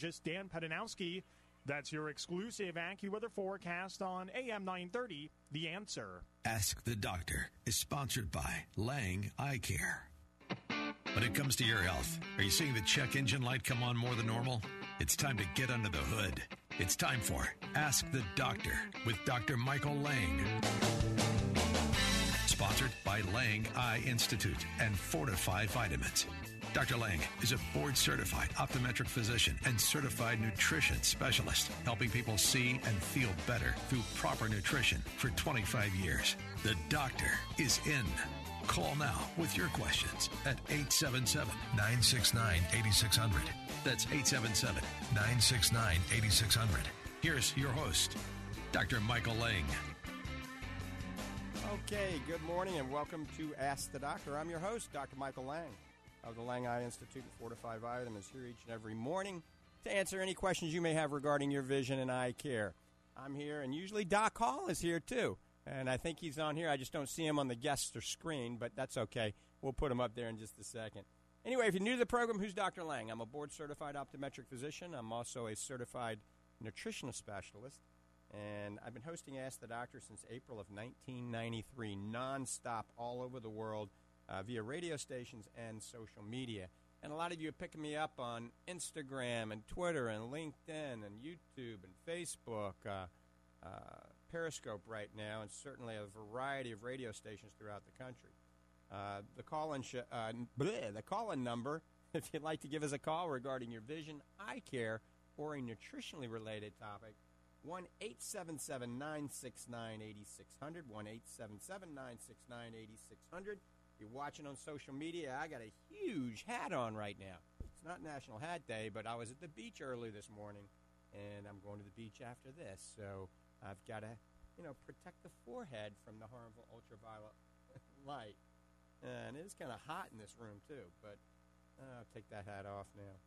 Dan Pydynowski. That's your exclusive AccuWeather forecast on AM 930. The answer. Ask the Doctor is sponsored by Lang Eye Care. When it comes to your health, are you seeing the check engine light come on more than normal? It's time to get under the hood. It's time for Ask the Doctor with Dr. Michael Lang. Sponsored by Lang Eye Institute and Fortifeye Vitamins. Dr. Lang is a board certified optometric physician and certified nutrition specialist, helping people see and feel better through proper nutrition for 25 years. The doctor is in. Call now with your questions at 877 969 8600. That's 877 969 8600. Here's your host, Dr. Michael Lang. Okay, good morning and welcome to Ask the Doctor. I'm your host, Dr. Michael Lang of the Lang Eye Institute and Fortifeye Vitamins here each and every morning to answer any questions you may have regarding your vision and eye care. I'm here, and usually Doc Hall is here too. And I think he's on here. I just don't see him on the guest or screen, but that's okay. We'll put him up there in just a second. Anyway, if you're new to the program, who's Dr. Lang? I'm a board certified optometric physician. I'm also a certified nutritional specialist. And I've been hosting Ask the Doctor since April of 1993, nonstop all over the world uh, via radio stations and social media. And a lot of you are picking me up on Instagram and Twitter and LinkedIn and YouTube and Facebook, uh, uh, Periscope right now, and certainly a variety of radio stations throughout the country. Uh, the call-in sh- uh, bleh, the call-in number, if you'd like to give us a call regarding your vision, eye care, or a nutritionally related topic, 1 877 969 8600. 1 877 969 8600. You're watching on social media. I got a huge hat on right now. It's not National Hat Day, but I was at the beach early this morning, and I'm going to the beach after this. So I've got to, you know, protect the forehead from the harmful ultraviolet light. And it is kind of hot in this room too, but I'll take that hat off now.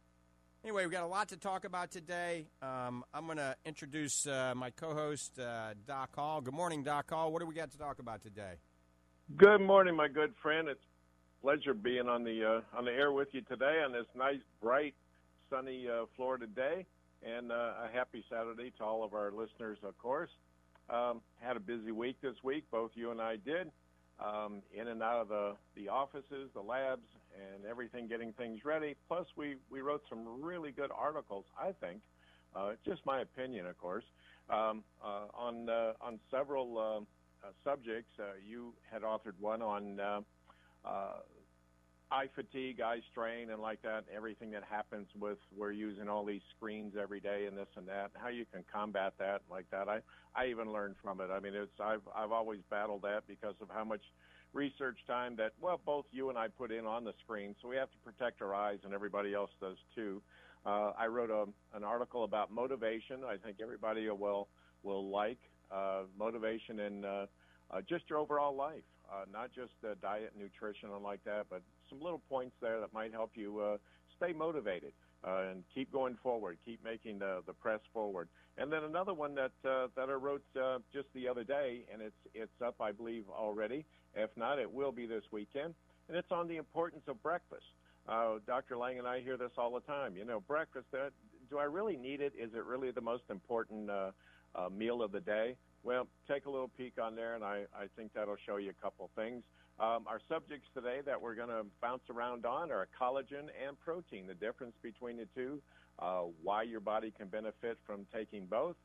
Anyway, we've got a lot to talk about today. Um, I'm going to introduce uh, my co-host, uh, Doc Hall. Good morning, Doc Hall. What do we got to talk about today? Good morning, my good friend. It's a pleasure being on the uh, on the air with you today on this nice, bright, sunny uh, Florida day, and uh, a happy Saturday to all of our listeners, of course. Um, had a busy week this week, both you and I did, um, in and out of the the offices, the labs, and everything, getting things ready. Plus, we we wrote some really good articles. I think, uh, just my opinion, of course, um, uh, on uh, on several. Uh, subjects. Uh, you had authored one on uh, uh, eye fatigue, eye strain, and like that, everything that happens with we're using all these screens every day and this and that. How you can combat that like that. I I even learned from it. I mean, it's I've I've always battled that because of how much research time that well both you and I put in on the screen. So we have to protect our eyes, and everybody else does too. Uh, I wrote a, an article about motivation. I think everybody will will like uh, motivation in uh, uh, just your overall life, uh, not just uh, diet, nutrition, and like that, but some little points there that might help you uh, stay motivated uh, and keep going forward, keep making the, the press forward. And then another one that uh, that I wrote uh, just the other day, and it's it's up, I believe, already. If not, it will be this weekend, and it's on the importance of breakfast. Uh, Dr. Lang and I hear this all the time. You know, breakfast. Uh, do I really need it? Is it really the most important uh, meal of the day? Well, take a little peek on there, and I, I think that'll show you a couple things. Um, our subjects today that we're going to bounce around on are collagen and protein, the difference between the two, uh, why your body can benefit from taking both,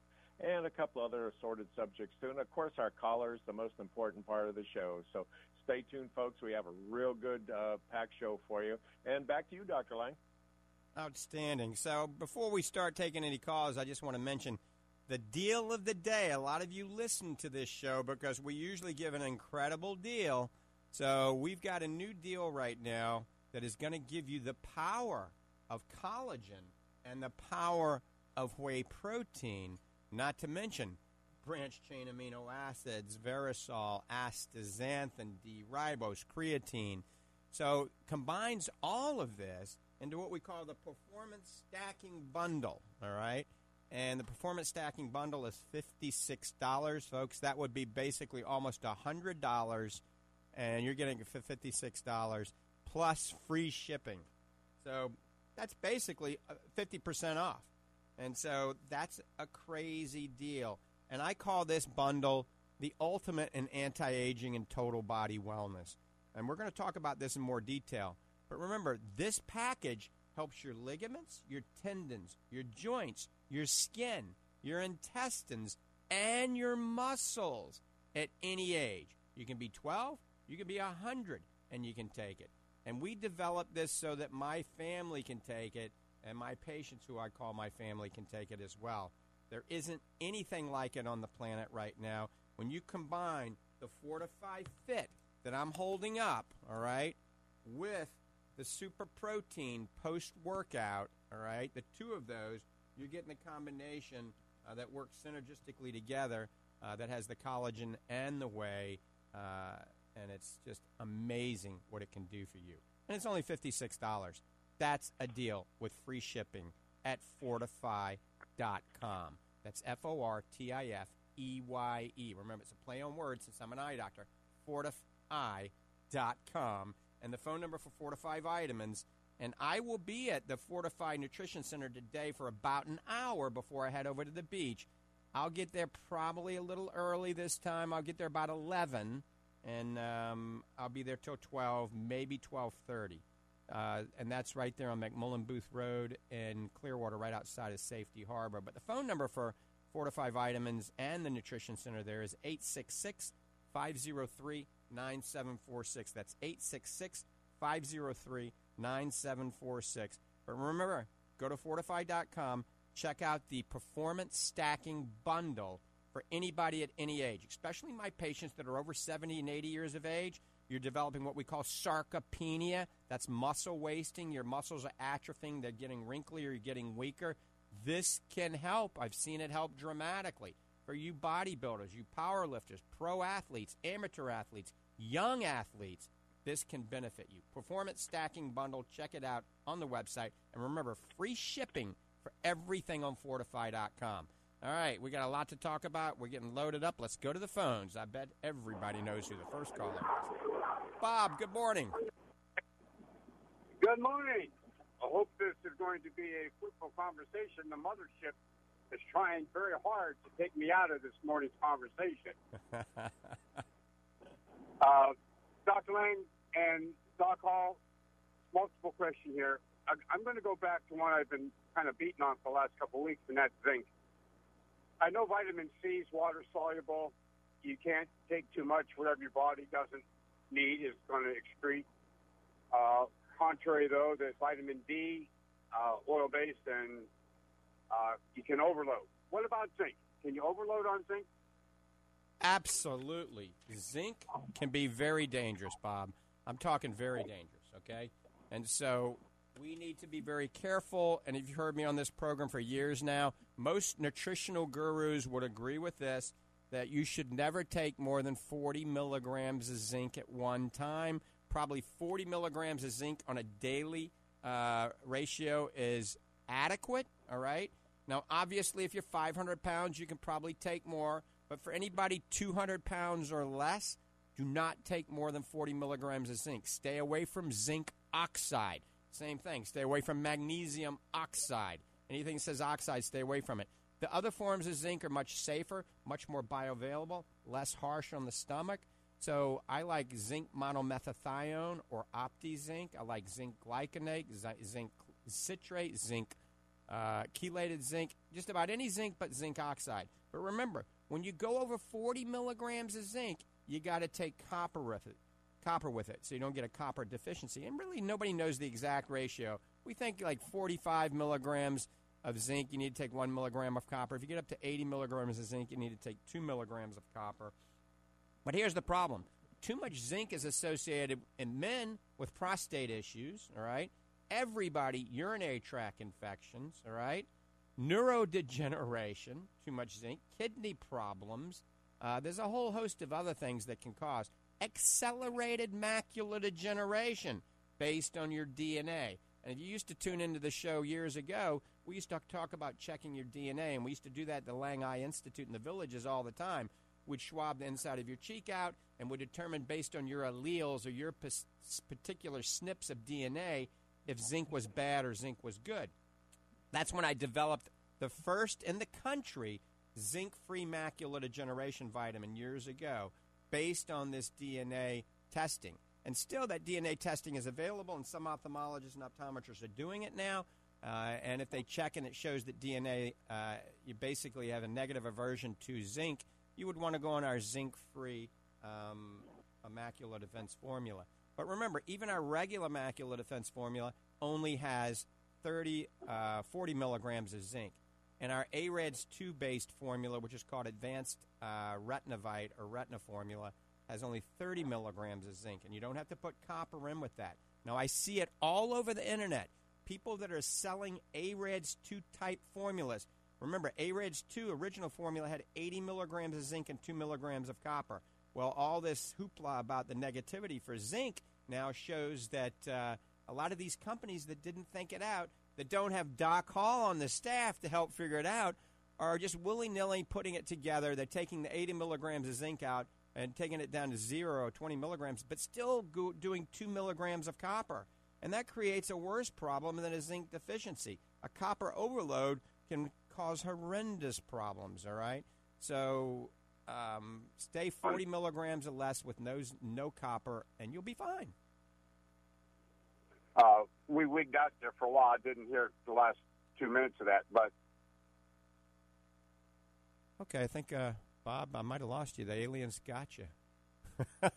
and a couple other assorted subjects too. And of course, our callers, the most important part of the show. So stay tuned, folks. We have a real good uh, pack show for you. And back to you, Dr. Lang. Outstanding. So before we start taking any calls, I just want to mention the deal of the day. A lot of you listen to this show because we usually give an incredible deal. So we've got a new deal right now that is going to give you the power of collagen and the power of whey protein, not to mention branch chain amino acids, verisol, astaxanthin, D-ribose, creatine. So combines all of this into what we call the performance stacking bundle, all right? And the performance stacking bundle is $56, folks. That would be basically almost $100 and you're getting $56 plus free shipping. So that's basically 50% uh, off. And so that's a crazy deal. And I call this bundle the ultimate in anti aging and total body wellness. And we're going to talk about this in more detail. But remember, this package helps your ligaments, your tendons, your joints, your skin, your intestines, and your muscles at any age. You can be 12, you can be 100, and you can take it. And we developed this so that my family can take it, and my patients, who I call my family, can take it as well. There isn't anything like it on the planet right now. When you combine the Fortifeye Fit that I'm holding up, all right, with the super protein post workout, all right, the two of those, you're getting a combination uh, that works synergistically together uh, that has the collagen and the whey, uh, and it's just amazing what it can do for you. And it's only $56. That's a deal with free shipping at fortifeye.com. That's F O R T I F E Y E. Remember, it's a play on words since I'm an eye doctor. Fortifeye.com. And the phone number for Fortifeye Vitamins. And I will be at the Fortifeye Nutrition Center today for about an hour before I head over to the beach. I'll get there probably a little early this time. I'll get there about 11, and um, I'll be there till 12, maybe 12:30. Uh, and that's right there on McMullen Booth Road in Clearwater, right outside of Safety Harbor. But the phone number for Fortifeye Vitamins and the Nutrition Center there is 866 503 9746. That's 866 503 9746. But remember, go to fortifeye.com, check out the Performance Stacking Bundle for anybody at any age, especially my patients that are over 70 and 80 years of age. You're developing what we call sarcopenia. That's muscle wasting. Your muscles are atrophying. They're getting wrinkly or you're getting weaker. This can help. I've seen it help dramatically for you bodybuilders, you powerlifters, pro athletes, amateur athletes, young athletes. This can benefit you. Performance Stacking Bundle. Check it out on the website. And remember, free shipping for everything on Fortifeye.com. All right, we got a lot to talk about. We're getting loaded up. Let's go to the phones. I bet everybody knows who the first caller is. Bob, good morning. Good morning. I hope this is going to be a fruitful conversation. The mothership is trying very hard to take me out of this morning's conversation. uh, Dr. Lane and Doc Hall, multiple question here. I'm going to go back to one I've been kind of beating on for the last couple of weeks, and that's zinc. I know vitamin C is water soluble. You can't take too much. Whatever your body doesn't need is going to excrete. Uh, contrary, though, there's vitamin D, uh, oil based, and uh, you can overload. What about zinc? Can you overload on zinc? Absolutely. Zinc can be very dangerous, Bob. I'm talking very dangerous, okay? And so we need to be very careful. And if you've heard me on this program for years now, most nutritional gurus would agree with this that you should never take more than 40 milligrams of zinc at one time. Probably 40 milligrams of zinc on a daily uh, ratio is adequate, all right? Now, obviously, if you're 500 pounds, you can probably take more. But for anybody 200 pounds or less, do not take more than 40 milligrams of zinc. Stay away from zinc oxide. Same thing. Stay away from magnesium oxide. Anything that says oxide, stay away from it. The other forms of zinc are much safer, much more bioavailable, less harsh on the stomach. So I like zinc monomethionine or OptiZinc. I like zinc glycinate, zinc citrate, zinc uh, chelated zinc, just about any zinc but zinc oxide. But remember, when you go over 40 milligrams of zinc, you got to take copper with it copper with it so you don't get a copper deficiency. And really, nobody knows the exact ratio. We think like 45 milligrams of zinc, you need to take one milligram of copper. If you get up to 80 milligrams of zinc, you need to take two milligrams of copper. But here's the problem too much zinc is associated in men with prostate issues, all right? everybody urinary tract infections, all right? neurodegeneration, too much zinc, kidney problems. Uh, there's a whole host of other things that can cause accelerated macular degeneration based on your DNA. And if you used to tune into the show years ago, we used to talk about checking your DNA, and we used to do that at the Lang Eye Institute in the villages all the time. We'd swab the inside of your cheek out and we'd determine based on your alleles or your particular snips of DNA if zinc was bad or zinc was good. That's when I developed the first in the country zinc free macular degeneration vitamin years ago based on this DNA testing. And still, that DNA testing is available, and some ophthalmologists and optometrists are doing it now. Uh, and if they check and it shows that DNA, uh, you basically have a negative aversion to zinc, you would want to go on our zinc free um, macular defense formula. But remember, even our regular macular defense formula only has 30, uh, 40 milligrams of zinc. And our AREDS 2 based formula, which is called Advanced uh, Retinavite or Retina formula, has only 30 milligrams of zinc. And you don't have to put copper in with that. Now, I see it all over the internet. People that are selling AREDS 2 type formulas. Remember, AREDS 2 original formula had 80 milligrams of zinc and 2 milligrams of copper. Well, all this hoopla about the negativity for zinc now shows that uh, a lot of these companies that didn't think it out, that don't have Doc Hall on the staff to help figure it out, are just willy nilly putting it together. They're taking the 80 milligrams of zinc out and taking it down to zero, 20 milligrams, but still go- doing two milligrams of copper. And that creates a worse problem than a zinc deficiency. A copper overload can cause horrendous problems, all right? So um, stay 40 milligrams or less with no, no copper, and you'll be fine uh, we wigged out there for a while. I didn't hear the last two minutes of that, but okay. I think uh, Bob, I might have lost you. The aliens got you.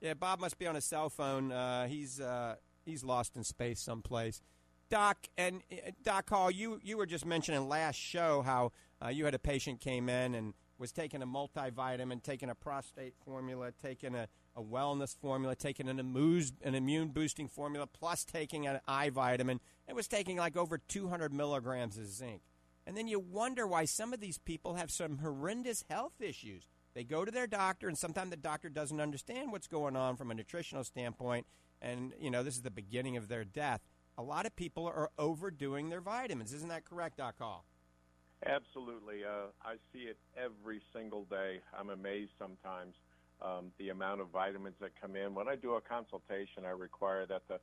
yeah, Bob must be on a cell phone. Uh, he's uh, he's lost in space someplace. Doc and uh, Doc Hall, you you were just mentioning last show how uh, you had a patient came in and was taking a multivitamin, taking a prostate formula, taking a a wellness formula, taking an, amuse, an immune boosting formula, plus taking an eye vitamin. It was taking like over 200 milligrams of zinc. And then you wonder why some of these people have some horrendous health issues. They go to their doctor, and sometimes the doctor doesn't understand what's going on from a nutritional standpoint. And, you know, this is the beginning of their death. A lot of people are overdoing their vitamins. Isn't that correct, Doc Hall? Absolutely. Uh, I see it every single day. I'm amazed sometimes um, the amount of vitamins that come in. When I do a consultation, I require that the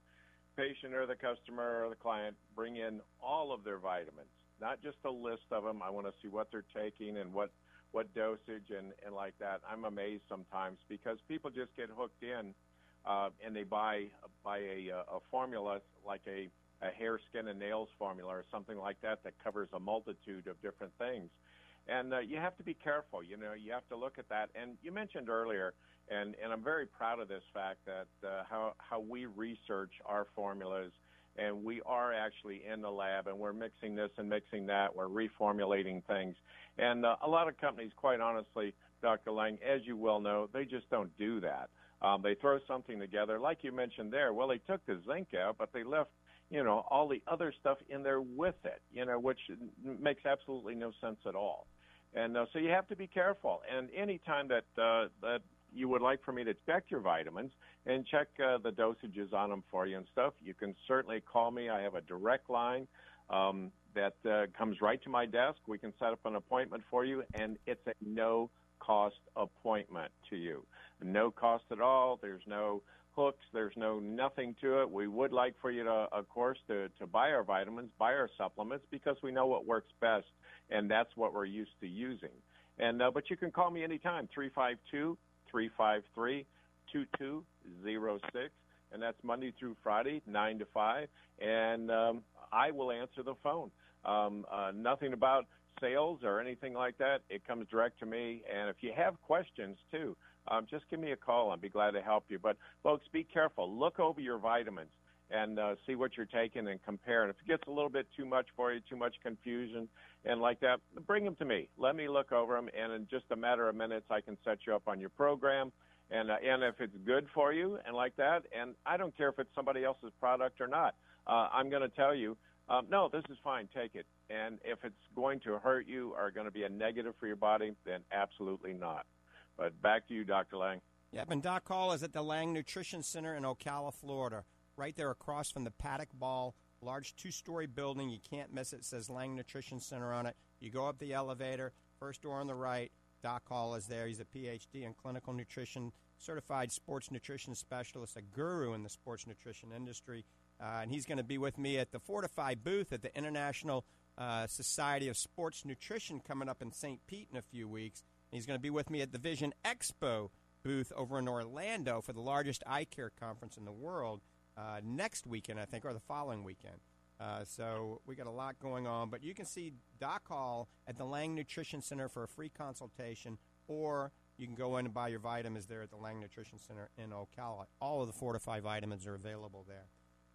patient or the customer or the client bring in all of their vitamins, not just a list of them. I want to see what they're taking and what what dosage and and like that. I'm amazed sometimes because people just get hooked in uh, and they buy buy a, a formula like a a hair, skin, and nails formula or something like that that covers a multitude of different things and uh, you have to be careful. You know, you have to look at that. And you mentioned earlier, and and I'm very proud of this fact that uh, how how we research our formulas, and we are actually in the lab, and we're mixing this and mixing that. We're reformulating things, and uh, a lot of companies, quite honestly, Dr. Lang, as you well know, they just don't do that. Um, they throw something together, like you mentioned there. Well, they took the zinc out, but they left you know, all the other stuff in there with it, you know, which makes absolutely no sense at all. And uh, so you have to be careful. And anytime that uh, that you would like for me to check your vitamins and check uh, the dosages on them for you and stuff, you can certainly call me. I have a direct line um, that uh, comes right to my desk. We can set up an appointment for you, and it's a no cost appointment to you. No cost at all. There's no hooks. There's no nothing to it. We would like for you to, of course, to, to buy our vitamins, buy our supplements because we know what works best, and that's what we're used to using. And uh, but you can call me anytime 352 353 2206 and that's Monday through Friday, 9 to 5. And um, I will answer the phone. Um, uh, nothing about sales or anything like that. It comes direct to me. And if you have questions, too, um, just give me a call. I'll be glad to help you. But folks, be careful. Look over your vitamins and uh, see what you're taking and compare. And if it gets a little bit too much for you, too much confusion, and like that, bring them to me. Let me look over them, and in just a matter of minutes, I can set you up on your program. And uh, and if it's good for you and like that, and I don't care if it's somebody else's product or not. uh, I'm going to tell you, um, no, this is fine. Take it. And if it's going to hurt you or going to be a negative for your body, then absolutely not. But back to you, Dr. Lang. Yep, and Doc Hall is at the Lang Nutrition Center in Ocala, Florida, right there across from the Paddock Mall, large two-story building. You can't miss it. It says Lang Nutrition Center on it. You go up the elevator, first door on the right. Doc Hall is there. He's a PhD in clinical nutrition, certified sports nutrition specialist, a guru in the sports nutrition industry. Uh, and he's going to be with me at the Fortifeye booth at the International uh, Society of Sports Nutrition coming up in St. Pete in a few weeks. He's going to be with me at the Vision Expo booth over in Orlando for the largest eye care conference in the world uh, next weekend, I think, or the following weekend. Uh, so we got a lot going on, but you can see Doc Hall at the Lang Nutrition Center for a free consultation, or you can go in and buy your vitamins there at the Lang Nutrition Center in Ocala. All of the Fortifeye vitamins are available there.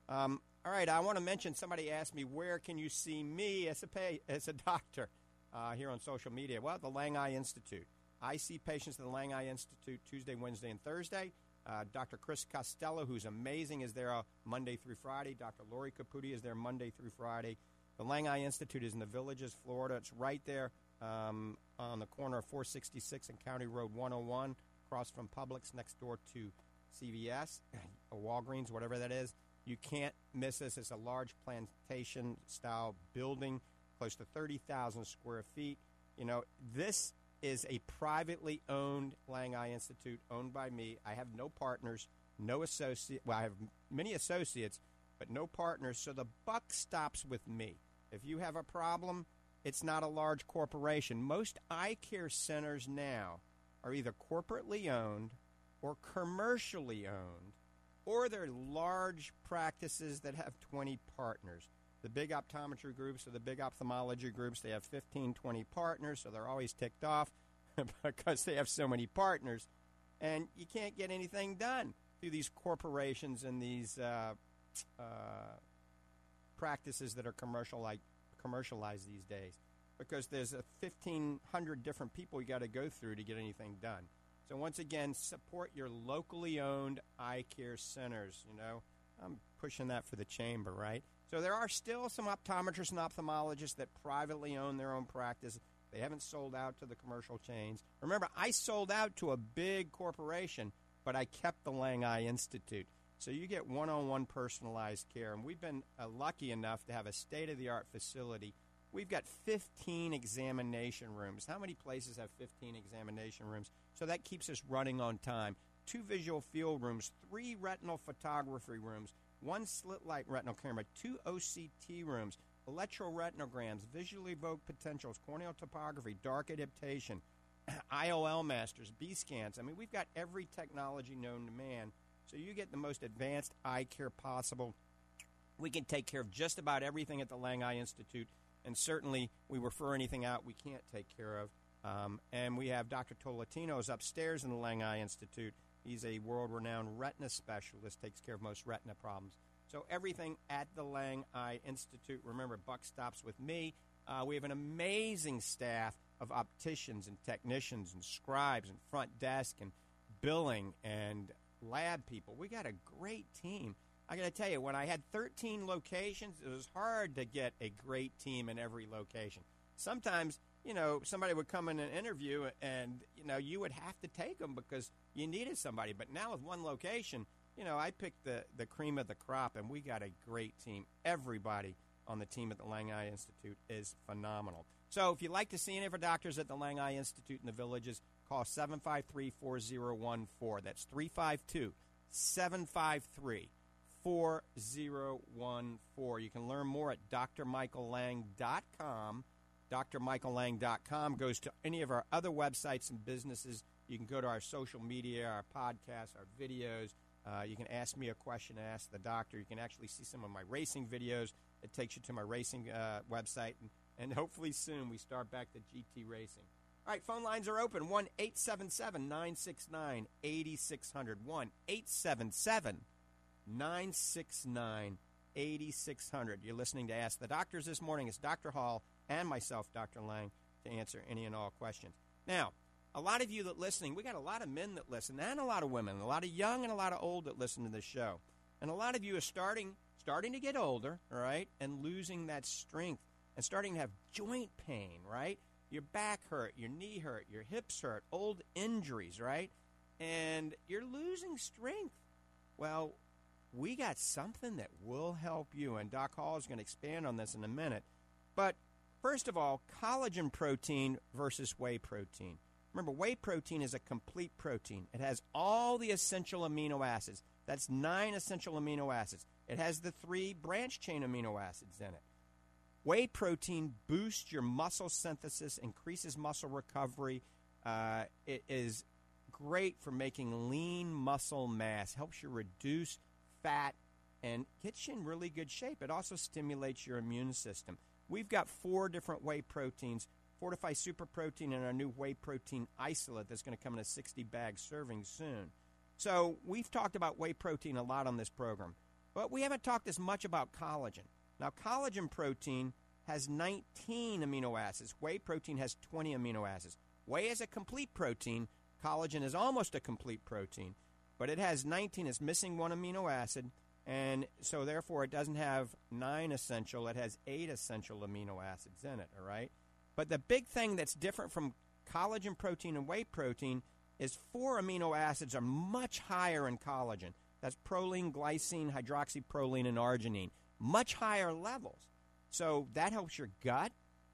Um, all right, I want to mention. Somebody asked me where can you see me as a pay, as a doctor uh, here on social media. Well, the Lang Eye Institute. I see patients at the Lang Eye Institute Tuesday, Wednesday, and Thursday. Uh, Dr. Chris Costello, who's amazing, is there uh, Monday through Friday. Dr. Lori Caputi is there Monday through Friday. The Lang Eye Institute is in the Villages, Florida. It's right there um, on the corner of 466 and County Road 101, across from Publix, next door to CVS or Walgreens, whatever that is. You can't miss this. It's a large plantation style building, close to 30,000 square feet. You know, this is a privately owned Lang Eye Institute, owned by me. I have no partners, no associate. Well, I have many associates, but no partners. So the buck stops with me. If you have a problem, it's not a large corporation. Most eye care centers now are either corporately owned or commercially owned, or they're large practices that have 20 partners. The big optometry groups or the big ophthalmology groups, they have 15, 20 partners, so they're always ticked off because they have so many partners. And you can't get anything done through these corporations and these uh, uh, practices that are commercialized, commercialized these days because there's a 1,500 different people you got to go through to get anything done. So once again, support your locally owned eye care centers. You know, I'm pushing that for the chamber, right? So there are still some optometrists and ophthalmologists that privately own their own practice. They haven't sold out to the commercial chains. Remember, I sold out to a big corporation, but I kept the Lang Eye Institute. So you get one-on-one personalized care, and we've been uh, lucky enough to have a state-of-the-art facility. We've got 15 examination rooms. How many places have 15 examination rooms? So that keeps us running on time. Two visual field rooms, three retinal photography rooms, one slit light retinal camera, two OCT rooms, electroretinograms, visually evoked potentials, corneal topography, dark adaptation, IOL masters, B scans. I mean, we've got every technology known to man. So you get the most advanced eye care possible. We can take care of just about everything at the Lang Eye Institute, and certainly we refer anything out we can't take care of. Um, and we have Dr. Tolatino's upstairs in the Lang Eye Institute. He's a world renowned retina specialist, takes care of most retina problems. So everything at the Lang Eye Institute. Remember, buck stops with me. Uh, we have an amazing staff of opticians and technicians and scribes and front desk and billing and lab people. We got a great team. I got to tell you, when I had 13 locations, it was hard to get a great team in every location. Sometimes, you know, somebody would come in an interview and, you know, you would have to take them because you needed somebody. But now with one location, you know, I picked the, the cream of the crop, and we got a great team. Everybody on the team at the Lang Eye Institute is phenomenal. So if you'd like to see any of our doctors at the Lang Eye Institute in the villages, call 753 4014. That's 352 753 4014. You can learn more at drmichaellang.com. drmichaellang.com goes to any of our other websites and businesses. You can go to our social media, our podcasts, our videos uh, you can ask me a question, ask the doctor. You can actually see some of my racing videos. It takes you to my racing uh, website, and, and hopefully soon we start back the GT racing. All right, phone lines are open 1 877 969 8600. 1 877 969 8600. You're listening to Ask the Doctors this morning. It's Dr. Hall and myself, Dr. Lang, to answer any and all questions. Now, a lot of you that listening, we got a lot of men that listen and a lot of women, a lot of young and a lot of old that listen to this show. And a lot of you are starting starting to get older, all right, and losing that strength and starting to have joint pain, right? Your back hurt, your knee hurt, your hips hurt, old injuries, right? And you're losing strength. Well, we got something that will help you, and Doc Hall is going to expand on this in a minute. But first of all, collagen protein versus whey protein. Remember, whey protein is a complete protein. It has all the essential amino acids. That's nine essential amino acids. It has the three branch chain amino acids in it. Whey protein boosts your muscle synthesis, increases muscle recovery. Uh, it is great for making lean muscle mass, helps you reduce fat, and gets you in really good shape. It also stimulates your immune system. We've got four different whey proteins Fortifeye Super Protein and our new whey protein isolate that's going to come in a 60 bag serving soon. So, we've talked about whey protein a lot on this program, but we haven't talked as much about collagen. Now, collagen protein has 19 amino acids, whey protein has 20 amino acids. Whey is a complete protein, collagen is almost a complete protein, but it has 19, it's missing one amino acid, and so therefore it doesn't have nine essential, it has eight essential amino acids in it, all right? But the big thing that's different from collagen protein and whey protein is four amino acids are much higher in collagen. That's proline, glycine, hydroxyproline, and arginine. Much higher levels. So that helps your gut,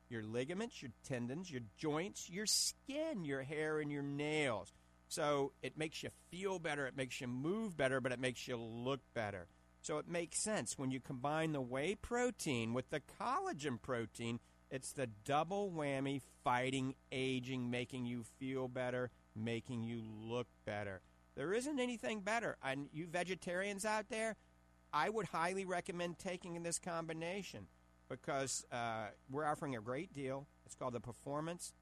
your ligaments, your tendons, your joints, your skin, your hair, and your nails. So it makes you feel better, it makes you move better, but it makes you look better. So it makes sense when you combine the whey protein with the collagen protein it's the double whammy fighting aging, making you feel better, making you look better. There isn't anything better. And you vegetarians out there, I would highly recommend taking this combination because uh, we're offering a great deal. It's called the Performance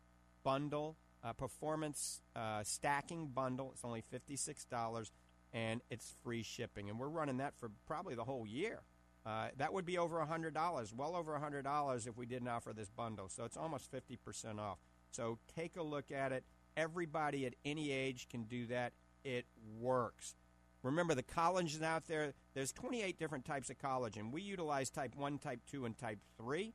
Bundle, uh, Performance uh, Stacking Bundle. It's only $56 and it's free shipping. And we're running that for probably the whole year. Uh, that would be over $100, well over $100 if we didn't offer this bundle. So it's almost 50% off. So take a look at it. Everybody at any age can do that. It works. Remember, the collagen out there, there's 28 different types of collagen. We utilize type 1, type 2, and type 3.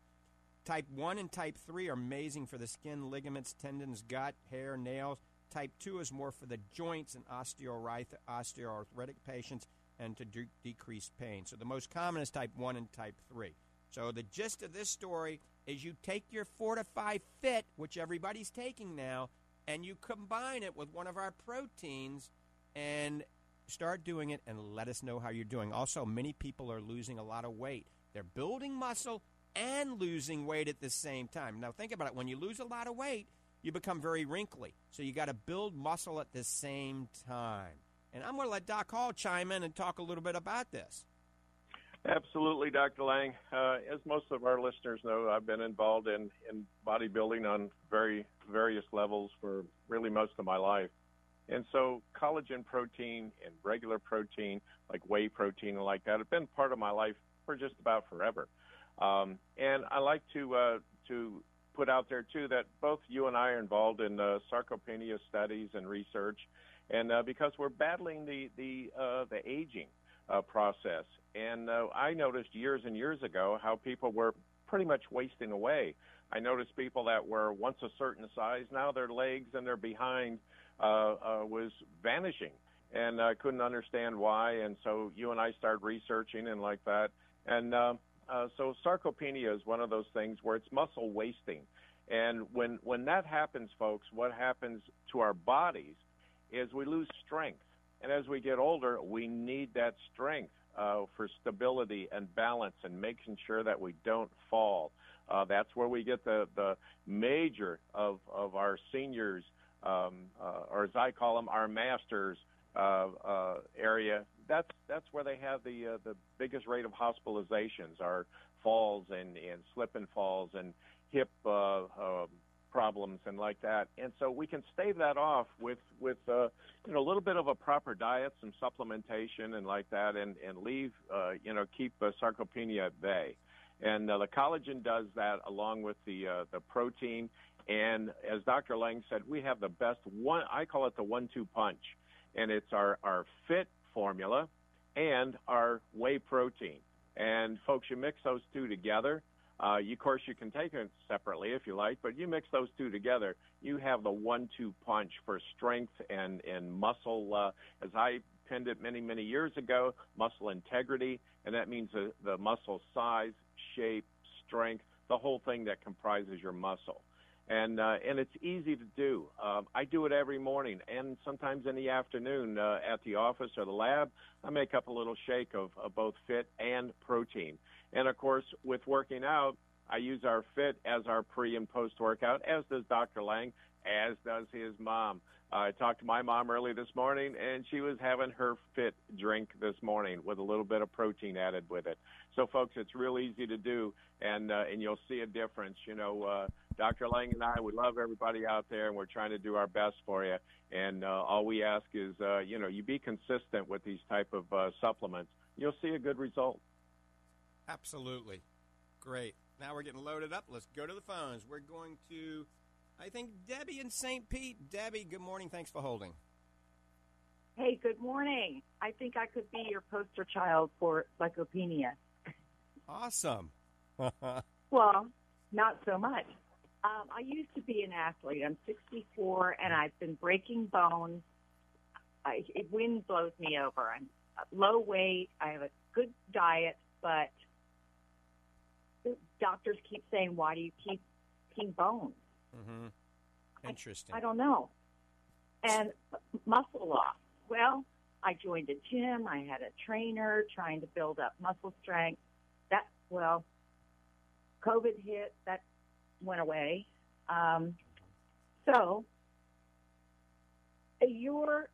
Type 1 and type 3 are amazing for the skin, ligaments, tendons, gut, hair, nails. Type 2 is more for the joints and osteoarthritic patients and to de- decrease pain. So the most common is type 1 and type 3. So the gist of this story is you take your Fortifeye Fit, which everybody's taking now, and you combine it with one of our proteins and start doing it and let us know how you're doing. Also, many people are losing a lot of weight. They're building muscle and losing weight at the same time. Now think about it. When you lose a lot of weight, you become very wrinkly. So you got to build muscle at the same time. And I'm going to let Doc Hall chime in and talk a little bit about this. Absolutely, Dr. Lang. Uh, as most of our listeners know, I've been involved in, in bodybuilding on very various levels for really most of my life. And so collagen protein and regular protein, like whey protein and like that, have been part of my life for just about forever. Um, and I like to uh, to put out there too that both you and I are involved in uh, sarcopenia studies and research, and uh, because we're battling the the uh, the aging uh, process. And uh, I noticed years and years ago how people were pretty much wasting away. I noticed people that were once a certain size, now their legs and their behind uh, uh, was vanishing, and I couldn't understand why. And so you and I started researching and like that. And uh, uh, so sarcopenia is one of those things where it's muscle wasting. And when when that happens, folks, what happens to our bodies is we lose strength. And as we get older, we need that strength uh, for stability and balance and making sure that we don't fall. Uh, that's where we get the, the major of, of our seniors, um, uh, or as I call them, our masters uh, uh, area. That's that's where they have the uh, the biggest rate of hospitalizations, are falls and, and slip and falls and hip um, problems and like that. And so we can stave that off with with uh, you know a little bit of a proper diet, some supplementation, and like that, and and leave uh, you know keep uh, sarcopenia at bay. And uh, the collagen does that along with the uh, the protein. And as Dr. Lang said, we have the best one. I call it the one-two punch, and it's our our fit formula and our whey protein. And folks, you mix those two together. Uh, you, of course, you can take it separately if you like, but you mix those two together, you have the one-two punch for strength and and muscle. Uh, as I pinned it many many years ago, muscle integrity, and that means the, the muscle size, shape, strength, the whole thing that comprises your muscle and uh, and it's easy to do. Uh, I do it every morning, and sometimes in the afternoon uh, at the office or the lab. I make up a little shake of, of both fit and protein, and of course, with working out, I use our fit as our pre and post workout, as does Dr. Lang, as does his mom. I talked to my mom early this morning, and she was having her fit drink this morning with a little bit of protein added with it. So, folks, it's real easy to do, and uh, and you'll see a difference. You know, uh, Dr. Lang and I, we love everybody out there, and we're trying to do our best for you. And uh, all we ask is, uh, you know, you be consistent with these type of uh, supplements. You'll see a good result. Absolutely, great. Now we're getting loaded up. Let's go to the phones. We're going to I think Debbie in St. Pete. Debbie, good morning. Thanks for holding. Hey, good morning. I think I could be your poster child for lycopenia. Awesome. well, not so much. Um, I used to be an athlete. I'm 64, and I've been breaking bones. I, it wind blows me over. I'm low weight. I have a good diet, but doctors keep saying, "Why do you keep keeping bones?" Mm-hmm. Interesting. I, I don't know. And muscle loss. Well, I joined a gym. I had a trainer trying to build up muscle strength. That well, COVID hit. That went away. Um, so, your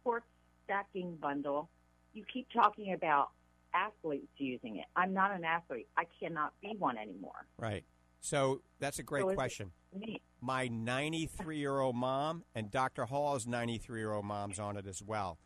sports stacking bundle, you keep talking about athletes using it. I'm not an athlete. I cannot be one anymore. Right. So that's a great So question. My 93 year old mom and Dr. Hall's 93 year old mom's on it as well.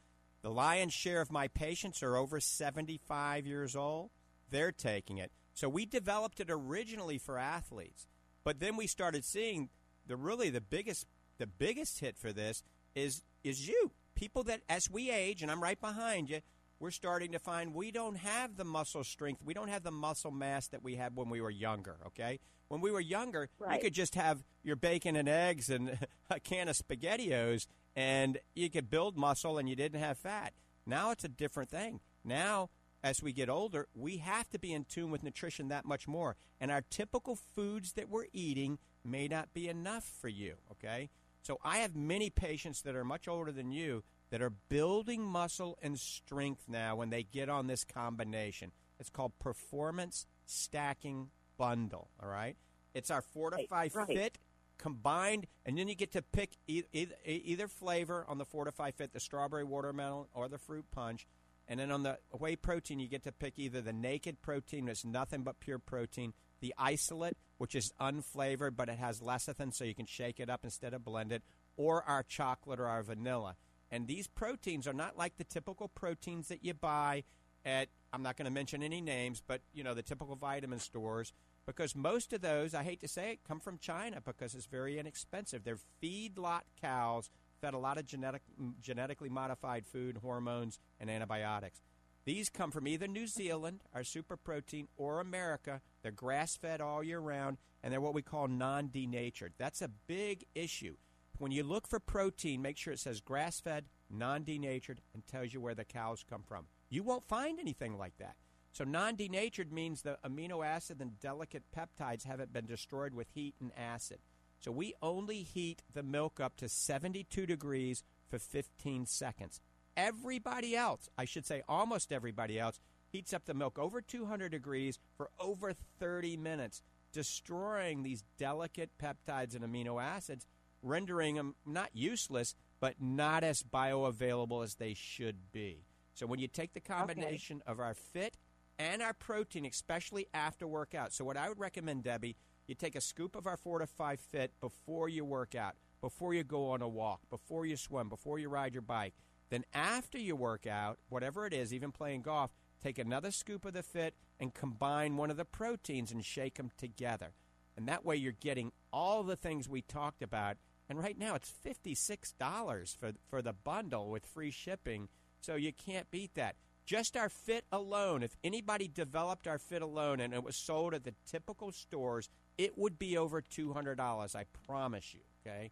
The lion's share of my patients are over 75 years old. They're taking it. So we developed it originally for athletes, but then we started seeing the really the biggest the biggest hit for this is is you people that as we age and I'm right behind you we're starting to find we don't have the muscle strength we don't have the muscle mass that we had when we were younger okay when we were younger you could just have your bacon and eggs and a can of spaghettios and you could build muscle and you didn't have fat now it's a different thing now as we get older, we have to be in tune with nutrition that much more. And our typical foods that we're eating may not be enough for you, okay? So I have many patients that are much older than you that are building muscle and strength now when they get on this combination. It's called Performance Stacking Bundle, all right? It's our Fortifeye right. Fit combined, and then you get to pick e- e- e- either flavor on the Fortifeye Fit, the strawberry watermelon or the fruit punch. And then on the whey protein, you get to pick either the naked protein, that's nothing but pure protein, the isolate, which is unflavored but it has lecithin, so you can shake it up instead of blend it, or our chocolate or our vanilla. And these proteins are not like the typical proteins that you buy at I'm not going to mention any names, but you know the typical vitamin stores because most of those, I hate to say it, come from China because it's very inexpensive. They're feedlot cows fed a lot of genetic, genetically modified food, hormones, and antibiotics. These come from either New Zealand, our super protein, or America. They're grass fed all year round, and they're what we call non denatured. That's a big issue. When you look for protein, make sure it says grass fed, non denatured, and tells you where the cows come from. You won't find anything like that. So, non denatured means the amino acid and delicate peptides haven't been destroyed with heat and acid. So, we only heat the milk up to 72 degrees for 15 seconds. Everybody else, I should say almost everybody else, heats up the milk over 200 degrees for over 30 minutes, destroying these delicate peptides and amino acids, rendering them not useless, but not as bioavailable as they should be. So when you take the combination of our fit and our protein, especially after workout. So what I would recommend, Debbie, you take a scoop of our Fortifeye Fit before you work out, before you go on a walk, before you swim, before you ride your bike. Then after you work out, whatever it is, even playing golf, take another scoop of the Fit and combine one of the proteins and shake them together. And that way you're getting all the things we talked about. And right now it's $56 for, for the bundle with free shipping. So you can't beat that. Just our fit alone, if anybody developed our fit alone and it was sold at the typical stores, it would be over $200, I promise you, okay?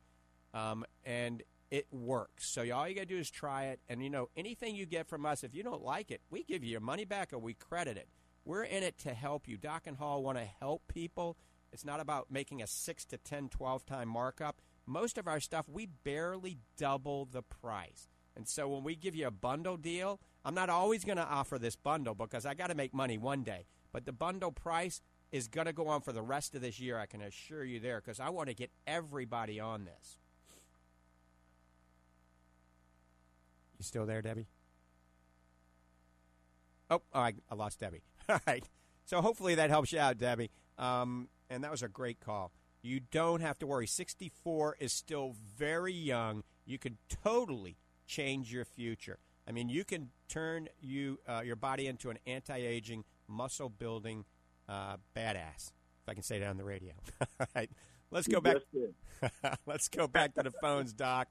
Um, and it works. So all you got to do is try it. And, you know, anything you get from us, if you don't like it, we give you your money back or we credit it. We're in it to help you. Doc and Hall want to help people. It's not about making a 6 to 10, 12 time markup. Most of our stuff, we barely double the price. And so when we give you a bundle deal, I'm not always going to offer this bundle because I got to make money one day. But the bundle price is going to go on for the rest of this year, I can assure you there, because I want to get everybody on this. You still there, Debbie? Oh, I, I lost Debbie. All right. So hopefully that helps you out, Debbie. Um, and that was a great call. You don't have to worry. 64 is still very young. You can totally change your future. I mean, you can turn you uh, your body into an anti-aging, muscle-building uh, badass. If I can say that on the radio. All right, let's go back. let's go back to the phones, Doc.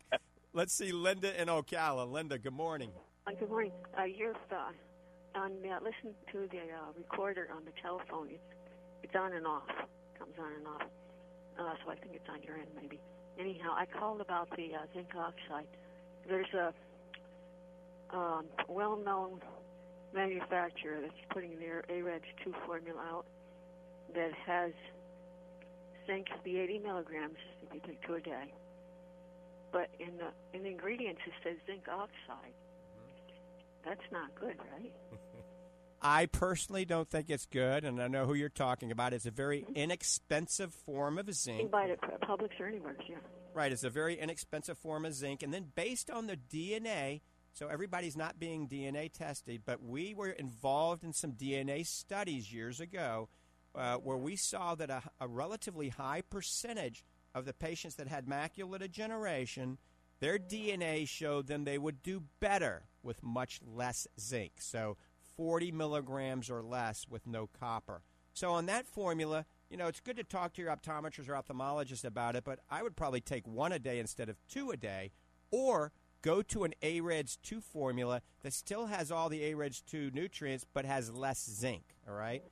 Let's see Linda in Ocala. Linda, good morning. Uh, good morning. Uh, you're uh, on. Uh, listen to the uh, recorder on the telephone. It's it's on and off. Comes on and off. Uh, so I think it's on your end, maybe. Anyhow, I called about the uh, zinc oxide. There's a um, well-known manufacturer that's putting their AREDS 2 formula out that has zinc be 80 milligrams if you take two a day. But in the in the ingredients it says zinc oxide. That's not good, right? I personally don't think it's good, and I know who you're talking about. It's a very Mm-hmm. inexpensive form of You zinc. can buy it at Publix or anywhere, yeah. Right, it's a very inexpensive form of zinc. And then based on the DNA, so everybody's not being DNA tested, but we were involved in some DNA studies years ago uh, where we saw that a, a relatively high percentage of the patients that had macular degeneration, their DNA showed them they would do better with much less zinc. So 40 milligrams or less with no copper. So on that formula, you know, it's good to talk to your optometrist or ophthalmologist about it, but I would probably take one a day instead of two a day, or go to an AREDS 2 formula that still has all the AREDS 2 nutrients but has less zinc, all right?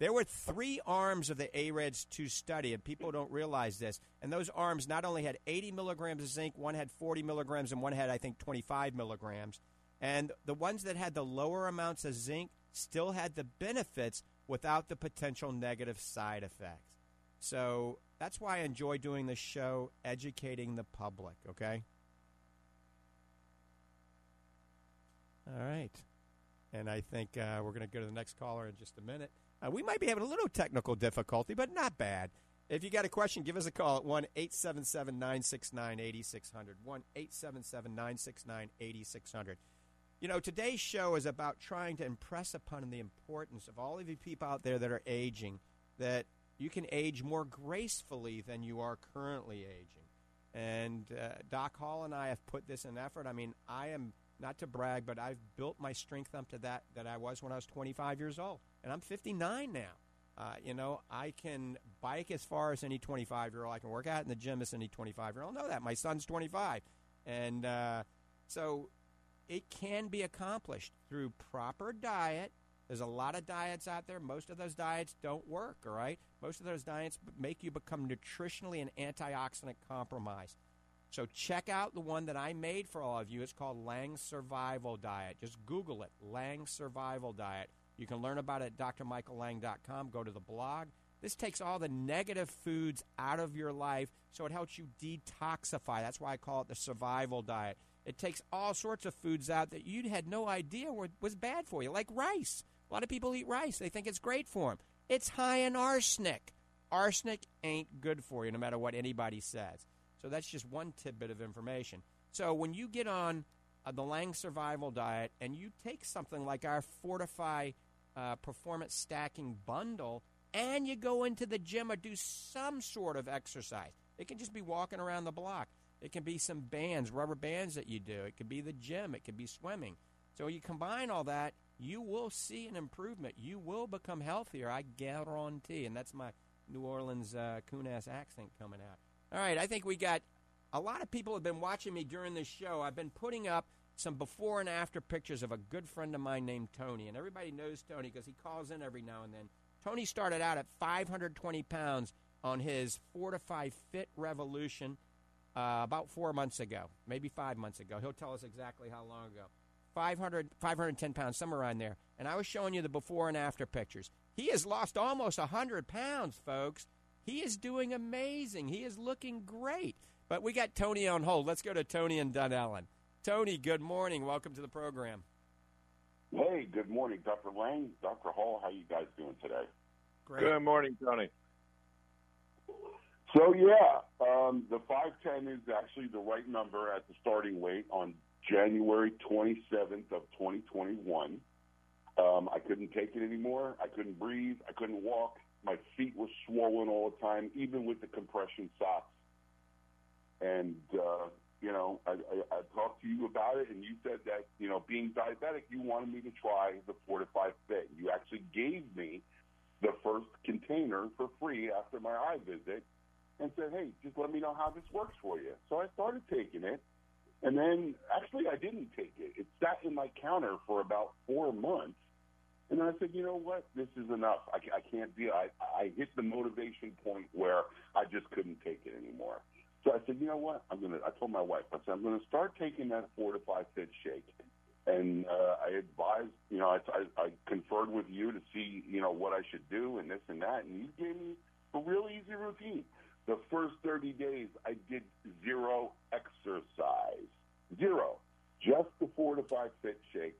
There were three arms of the AREDS 2 study, and people don't realize this. And those arms not only had 80 milligrams of zinc, one had 40 milligrams, and one had, I think, 25 milligrams. And the ones that had the lower amounts of zinc still had the benefits without the potential negative side effects. So that's why I enjoy doing this show, educating the public, okay? All right. And I think uh, we're going to go to the next caller in just a minute. Uh, we might be having a little technical difficulty, but not bad. If you got a question, give us a call at 1 877 969 8600. 1 877 969 8600. You know, today's show is about trying to impress upon the importance of all of you people out there that are aging that you can age more gracefully than you are currently aging. And uh, Doc Hall and I have put this in effort. I mean, I am not to brag, but I've built my strength up to that that I was when I was 25 years old, and I'm 59 now. Uh, you know, I can bike as far as any 25 year old. I can work out in the gym as any 25 year old. Know that my son's 25, and uh, so it can be accomplished through proper diet. There's a lot of diets out there. Most of those diets don't work, all right? Most of those diets make you become nutritionally and antioxidant compromised. So check out the one that I made for all of you. It's called Lang's Survival Diet. Just Google it, Lang's Survival Diet. You can learn about it at drmichaellang.com. Go to the blog. This takes all the negative foods out of your life so it helps you detoxify. That's why I call it the survival diet. It takes all sorts of foods out that you had no idea were, was bad for you, like rice. A lot of people eat rice. They think it's great for them. It's high in arsenic. Arsenic ain't good for you, no matter what anybody says. So that's just one tidbit of information. So when you get on uh, the Lang Survival Diet and you take something like our Fortifeye uh, Performance Stacking Bundle and you go into the gym or do some sort of exercise, it can just be walking around the block. It can be some bands, rubber bands that you do. It could be the gym. It could be swimming. So you combine all that, you will see an improvement. You will become healthier. I guarantee. And that's my New Orleans uh, accent coming out. All right, I think we got a lot of people have been watching me during this show. I've been putting up some before and after pictures of a good friend of mine named Tony. And everybody knows Tony because he calls in every now and then. Tony started out at 520 pounds on his Fortifeye Fit Revolution uh, about four months ago, maybe five months ago. He'll tell us exactly how long ago. 500, 510 pounds, somewhere around there. And I was showing you the before and after pictures. He has lost almost 100 pounds, folks. He is doing amazing. He is looking great. But we got Tony on hold. Let's go to Tony and Dunnellon. Tony, good morning. Welcome to the program. Hey, good morning, Dr. Lang, Dr. Hall. How you guys doing today? Great. Good morning, Tony. So yeah, um, the 510 is actually the right number at the starting weight on January 27th of 2021. Um, I couldn't take it anymore. I couldn't breathe. I couldn't walk. My feet were swollen all the time, even with the compression socks. And uh, you know, I, I, I talked to you about it, and you said that you know, being diabetic, you wanted me to try the Fortifeye Fit. You actually gave me the first container for free after my eye visit, and said, "Hey, just let me know how this works for you." So I started taking it, and then actually I didn't take it. It sat in my counter for about four months, and I said, "You know what? This is enough. I, I can't deal." I, I hit the motivation point where I just couldn't take it anymore. So I said, "You know what? I'm gonna." I told my wife, I said, "I'm gonna start taking that Fortifeye Fit shake." And uh, I advised, you know, I, I, I conferred with you to see, you know, what I should do and this and that, and you gave me a real easy routine. The first 30 days, I did zero exercise. Zero. Just the Fortifeye Fit shake.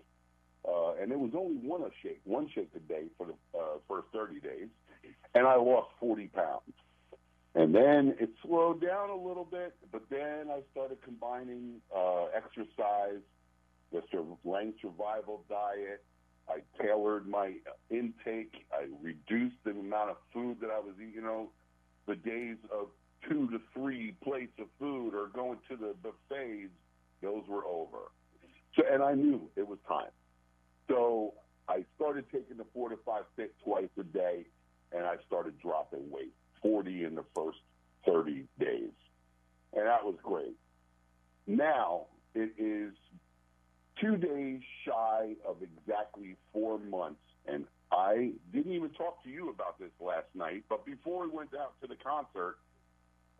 Uh, and it was only one a shake, one shake a day for the uh, first 30 days. And I lost 40 pounds. And then it slowed down a little bit, but then I started combining uh, exercise, the sur- survival diet. I tailored my intake. I reduced the amount of food that I was eating. You know, the days of two to three plates of food or going to the buffets, those were over. So, and I knew it was time. So I started taking the Fortifeye Fit twice a day, and I started dropping weight, 40 in the first 30 days. And that was great. Now it is two days shy of exactly four months, and I didn't even talk to you about this last night. But before we went out to the concert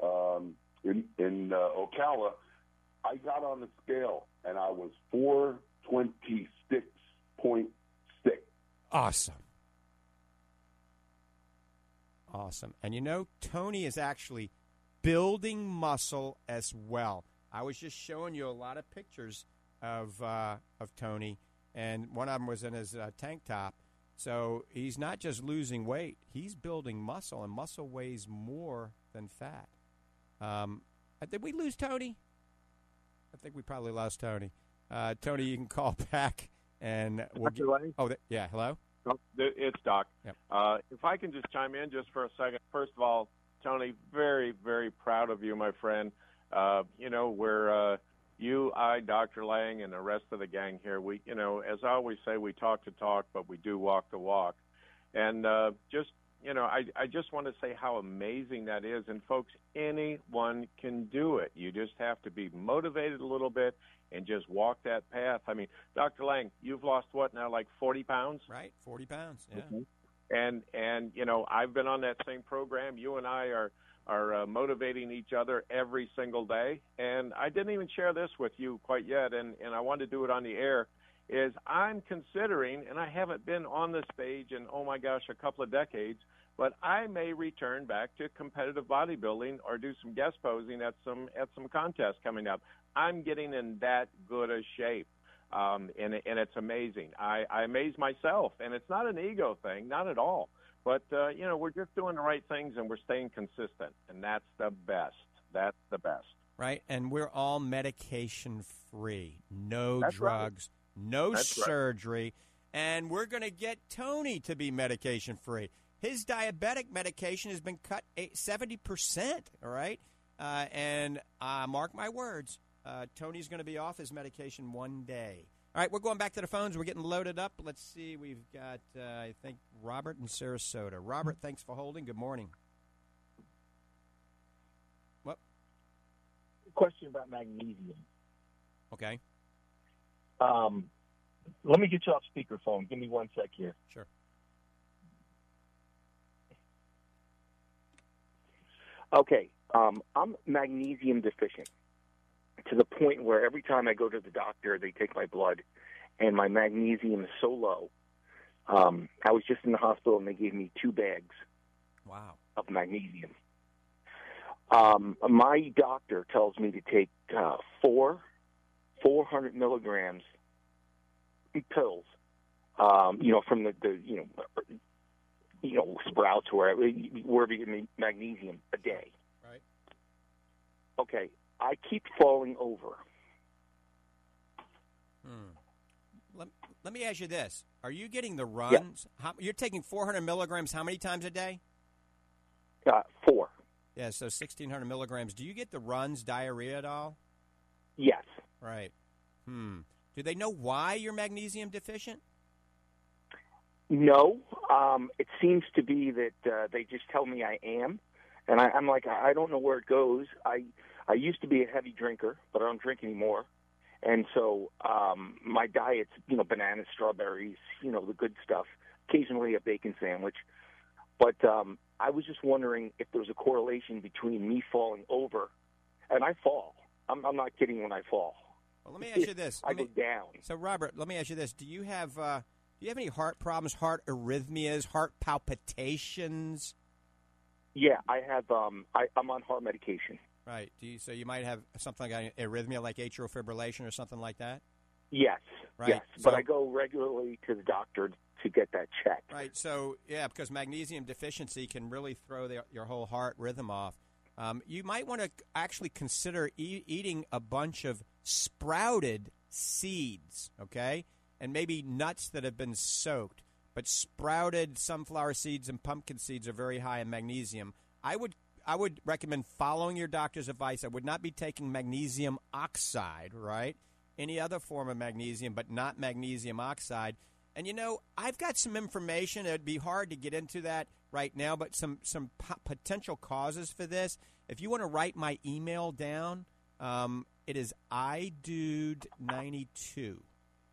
um, in in uh, Ocala, I got on the scale and I was four twenty six point six. Awesome. Awesome. And you know, Tony is actually building muscle as well. I was just showing you a lot of pictures of uh, of Tony, and one of them was in his uh, tank top. So he's not just losing weight; he's building muscle, and muscle weighs more than fat. Um, did we lose Tony? I think we probably lost Tony. Uh, Tony, you can call back, and we'll. Lang? Oh, th- yeah. Hello. Oh, th- It's Doc. Yep. Uh, if I can just chime in just for a second. First of all, Tony, very, very proud of you, my friend. Uh, you know, we're uh, you, I, Dr. Lang, and the rest of the gang here. We, you know, as I always say, we talk to talk, but we do walk the walk. And uh, just, you know, I, I just want to say how amazing that is. And folks, anyone can do it. You just have to be motivated a little bit and just walk that path. I mean, Dr. Lang, you've lost what now, like 40 pounds? Right, 40 pounds. Yeah. and and you know I've been on that same program. You and I are are uh, motivating each other every single day. And I didn't even share this with you quite yet, and and I wanted to do it on the air. Is I'm considering, and I haven't been on the stage in oh my gosh a couple of decades, but I may return back to competitive bodybuilding or do some guest posing at some at some contests coming up. I'm getting in that good a shape um, and and it's amazing. I, I amaze myself, and it's not an ego thing, not at all. But uh, you know, we're just doing the right things, and we're staying consistent, and that's the best. That's the best. Right, and we're all medication free. No That's right. drugs, no That's right. surgery, and we're going to get Tony to be medication free. His diabetic medication has been cut seventy percent. All right, uh, and uh, mark my words, uh, Tony's going to be off his medication one day. All right, we're going back to the phones. We're getting loaded up. Let's see. We've got, uh, I think, Robert in Sarasota. Robert, thanks for holding. Good morning. What? question about magnesium. Okay. Um, let me get you off speakerphone. Give me one sec here. Sure. Okay, um, I'm magnesium deficient to the point where every time I go to the doctor, they take my blood, and my magnesium is so low. Um, I was just in the hospital, and they gave me two bags Wow. of magnesium. Um, my doctor tells me to take uh, four, 400 milligrams pills. Um, you know, from the, the you know, you know, sprouts or wherever, wherever you get magnesium a day. Right. Okay, I keep falling over. Hmm. Let, let me ask you this: Are you getting the runs? How, you're taking 400 milligrams how many times a day? Uh, four. Yeah, so 1600 milligrams. Do you get the runs, diarrhea at all? Yes. Right. Hmm. Do they know why you're magnesium deficient? No, um, it seems to be that uh, they just tell me I am, and I, I'm like, I don't know where it goes. I I used to be a heavy drinker, but I don't drink anymore, and so um, my diet's you know bananas, strawberries, you know the good stuff. Occasionally a bacon sandwich, but um, I was just wondering if there was a correlation between me falling over, and I fall. I'm, I'm not kidding when I fall. Well, let me ask you this. I Let go down. So, Robert, let me ask you this: Do you have uh, do you have any heart problems, heart arrhythmias, heart palpitations? Yeah, I have. Um, I, I'm on heart medication. Right. Do you, so you might have something like an arrhythmia, like atrial fibrillation or something like that. Yes, Right. yes, but I go regularly to the doctor to get that checked. Right. So yeah, because magnesium deficiency can really throw the, your whole heart rhythm off. Um, you might want to actually consider e- eating a bunch of sprouted seeds, okay, and maybe nuts that have been soaked. But sprouted sunflower seeds and pumpkin seeds are very high in magnesium. I would I would recommend following your doctor's advice. I would not be taking magnesium oxide, right? Any other form of magnesium, but not magnesium oxide. And you know, I've got some information. It'd be hard to get into that right now, but some some po- potential causes for this. If you want to write my email down, um, it is eyedude92.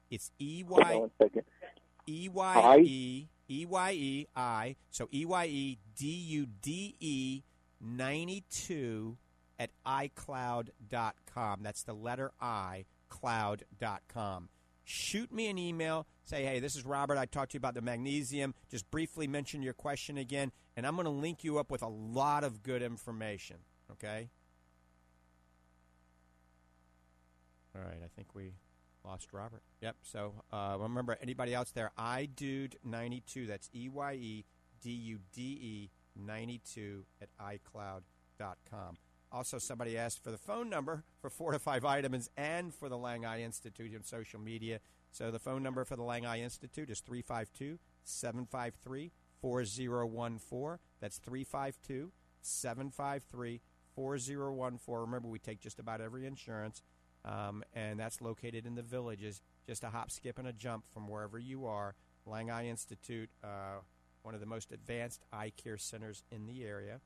It's E Hold on Y. E Y E E Y E I. So E Y E D U D E 92 at iCloud.com. That's the letter I, cloud.com. Shoot me an email. Say, hey, this is Robert. I talked to you about the magnesium. Just briefly mention your question again, and I'm going to link you up with a lot of good information. Okay? All right, I think we lost Robert. Yep. So uh, remember, anybody else there, eyedude92, that's E Y E D U D E 92 at iCloud.com. Also, somebody asked for the phone number for Fortifeye Vitamins and for the Lang Eye Institute on social media. So the phone number for the Lang Eye Institute is 352 753 4014. That's 352 753 4014. Remember, we take just about every insurance, um, and that's located in the villages, just a hop, skip, and a jump from wherever you are. Lang Eye Institute, uh, one of the most advanced eye care centers in the area.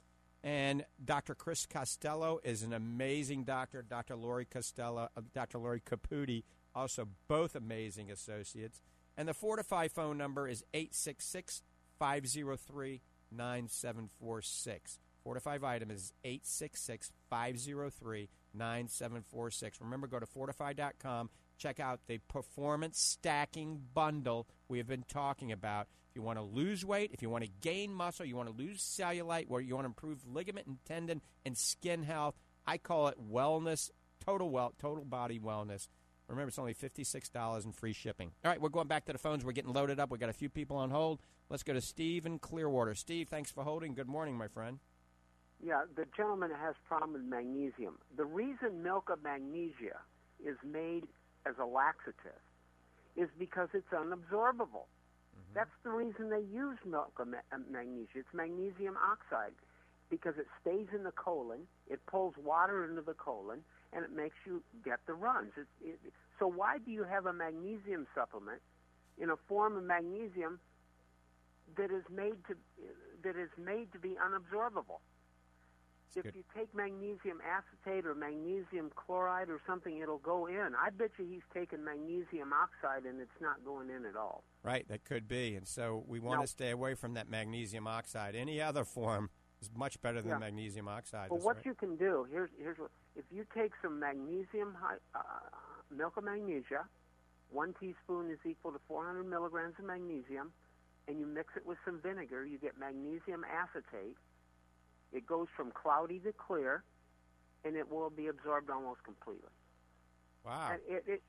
And Dr. Chris Costello is an amazing doctor. Dr. Lori Costello, uh, Dr. Lori Caputi, also both amazing associates. And the Fortifeye phone number is 866 503 9746. Fortifeye Vitamins 866 503 9746. Remember, go to fortifeye.com. Check out the performance stacking bundle we have been talking about. If you want to lose weight, if you want to gain muscle, you want to lose cellulite, where you want to improve ligament and tendon and skin health, I call it wellness, total well, total body wellness. Remember, it's only $56 and free shipping. All right, we're going back to the phones. We're getting loaded up. We've got a few people on hold. Let's go to Steve in Clearwater. Steve, thanks for holding. Good morning, my friend. Yeah, the gentleman has problem with magnesium. The reason milk of magnesia is made as a laxative is because it's unabsorbable. That's the reason they use milk of uh, magnesia. It's magnesium oxide because it stays in the colon, it pulls water into the colon, and it makes you get the runs. It, it, so why do you have a magnesium supplement in a form of magnesium that is made to that is made to be unabsorbable? If good. you take magnesium acetate or magnesium chloride or something, it'll go in. I bet you he's taken magnesium oxide and it's not going in at all. Right, that could be. And so we want No. to stay away from that magnesium oxide. Any other form is much better than Yeah. magnesium oxide. Well, what right. you can do here's here's what if you take some magnesium uh, milk of magnesia, one teaspoon is equal to 400 milligrams of magnesium, and you mix it with some vinegar, you get magnesium acetate. It goes from cloudy to clear, and it will be absorbed almost completely. Wow. And it, it,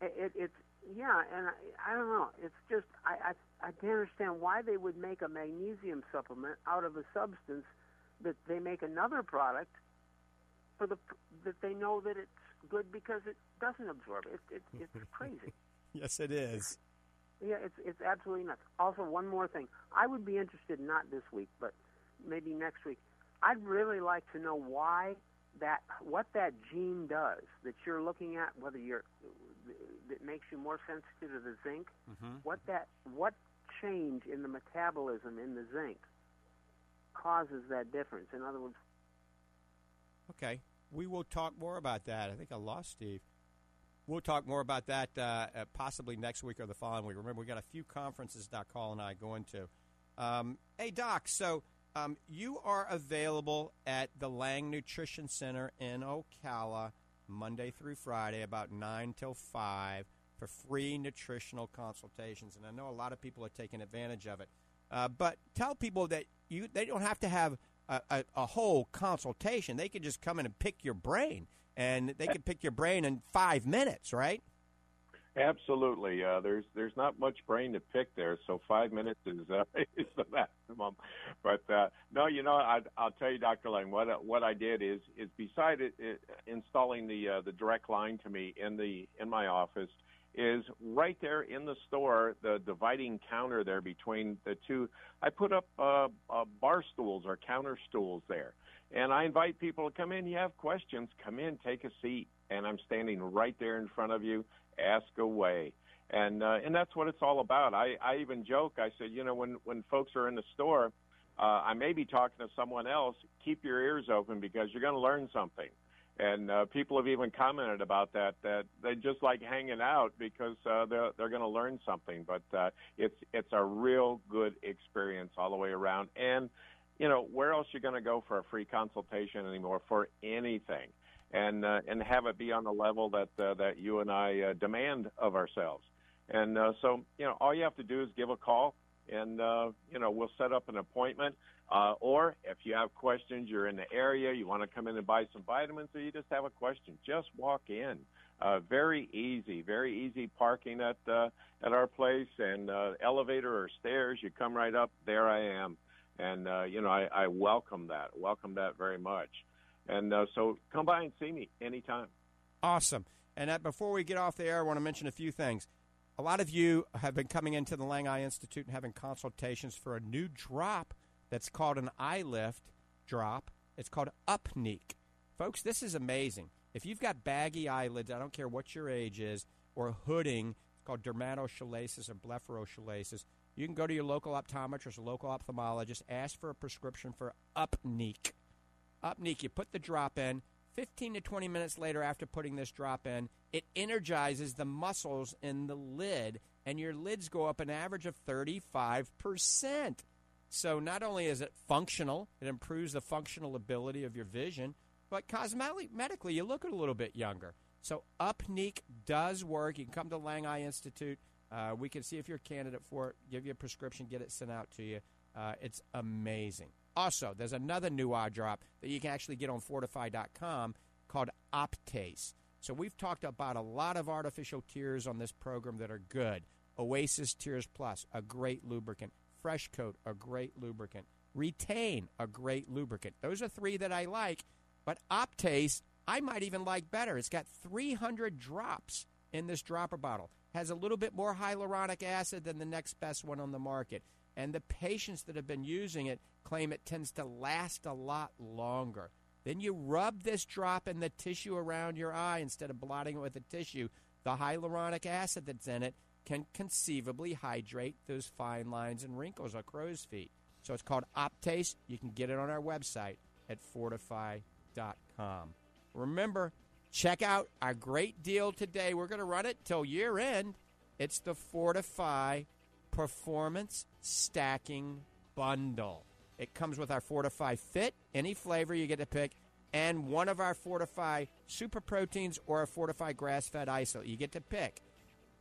it, it it's yeah, and I, I don't know. It's just I, I I can't understand why they would make a magnesium supplement out of a substance that they make another product for the that they know that it's good because it doesn't absorb. It, it it's crazy. Yes, it is. Yeah, it's it's absolutely nuts. Also, one more thing. I would be interested not this week, but maybe next week. I'd really like to know why that what that gene does that you're looking at, whether you're that makes you more sensitive to the zinc. Mm-hmm. What that what change in the metabolism in the zinc causes that difference? In other words, Okay. We will talk more about that. I think I lost Steve. We'll talk more about that uh, uh, possibly next week or the following week. Remember, we got a few conferences Doc Hall and I going to. Um, hey, Doc, so um, you are available at the Lang Nutrition Center in Ocala Monday through Friday, about 9 till 5, for free nutritional consultations. And I know a lot of people are taking advantage of it. Uh, but tell people that you they don't have to have a, a, a whole consultation. They can just come in and pick your brain, and they can pick your brain in five minutes, right? Absolutely. Uh, there's there's not much brain to pick there, so five minutes is uh, is the maximum. But uh, no, you know, I, I'll tell you, Dr. Lang, what what I did is is beside it, it installing the uh, the direct line to me in the in my office is right there in the store, the dividing counter there between the two. I put up uh, uh, bar stools or counter stools there, and I invite people to come in. You have questions, come in, take a seat, and I'm standing right there in front of you. Ask away. And uh, and that's what it's all about. I, I even joke. I said, you know, when when folks are in the store, uh, I may be talking to someone else. Keep your ears open because you're going to learn something. And uh, people have even commented about that. That they just like hanging out because uh, they're they're going to learn something. But uh, it's it's a real good experience all the way around. And you know, where else you going to go for a free consultation anymore for anything? And uh, and have it be on the level that uh, that you and I uh, demand of ourselves. And uh, so, you know, all you have to do is give a call, and uh, you know, we'll set up an appointment. Uh, or if you have questions, you're in the area, you want to come in and buy some vitamins, or you just have a question, just walk in. Uh, very easy, very easy parking at uh, at our place, and uh, elevator or stairs. You come right up, there I am, and uh, you know, I, I welcome that, welcome that very much. And uh, so, come by and see me anytime. Awesome. And uh, before we get off the air, I want to mention a few things. A lot of you have been coming into the Lang Eye Institute and having consultations for a new drop that's called an eye lift drop. It's called Upneeq. Folks, this is amazing. If you've got baggy eyelids, I don't care what your age is, or hooding, it's called dermatochalasis or blepharochalasis, you can go to your local optometrist or local ophthalmologist, ask for a prescription for Upneeq. Upneeq, you put the drop in. 15 to 20 minutes later, after putting this drop in, it energizes the muscles in the lid, and your lids go up an average of 35%. So not only is it functional, it improves the functional ability of your vision, but cosmetically, you look a little bit younger. So Upneeq does work. You can come to Lang Eye Institute. Uh, we can see if you're a candidate for it, give you a prescription, get it sent out to you. Uh, it's amazing. Also, there's another new eye drop that you can actually get on Fortifeye.com called Optase. So we've talked about a lot of artificial tears on this program that are good. Oasis Tears Plus, a great lubricant. FreshKote, a great lubricant. Retaine, a great lubricant. Those are three that I like. But Optase, I might even like better. It's got 300 drops in this dropper bottle. Has a little bit more hyaluronic acid than the next best one on the market. And the patients that have been using it claim it tends to last a lot longer. Then you rub this drop in the tissue around your eye instead of blotting it with a tissue. The hyaluronic acid that's in it can conceivably hydrate those fine lines and wrinkles or crow's feet. So it's called Optase. You can get it on our website at fortifeye.com. Remember, check out our great deal today. We're going to run it till year end. It's the Fortifeye Performance Stacking Bundle. It comes with our Fortifeye Fit, any flavor you get to pick, and one of our Fortifeye Super Proteins or a Fortifeye Grass Fed ISO. You get to pick.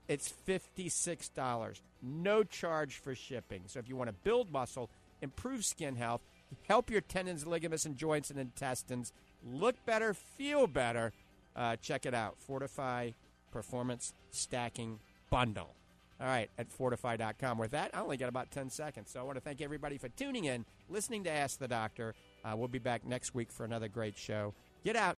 It's $56. No charge for shipping. So if you want to build muscle, improve skin health, help your tendons, ligaments, and joints and intestines look better, feel better, uh, check it out. Fortifeye Performance Stacking Bundle. All right, at fortifeye.com. With that, I only got about 10 seconds. So I want to thank everybody for tuning in, listening to Ask the Doctor. Uh, we'll be back next week for another great show. Get out.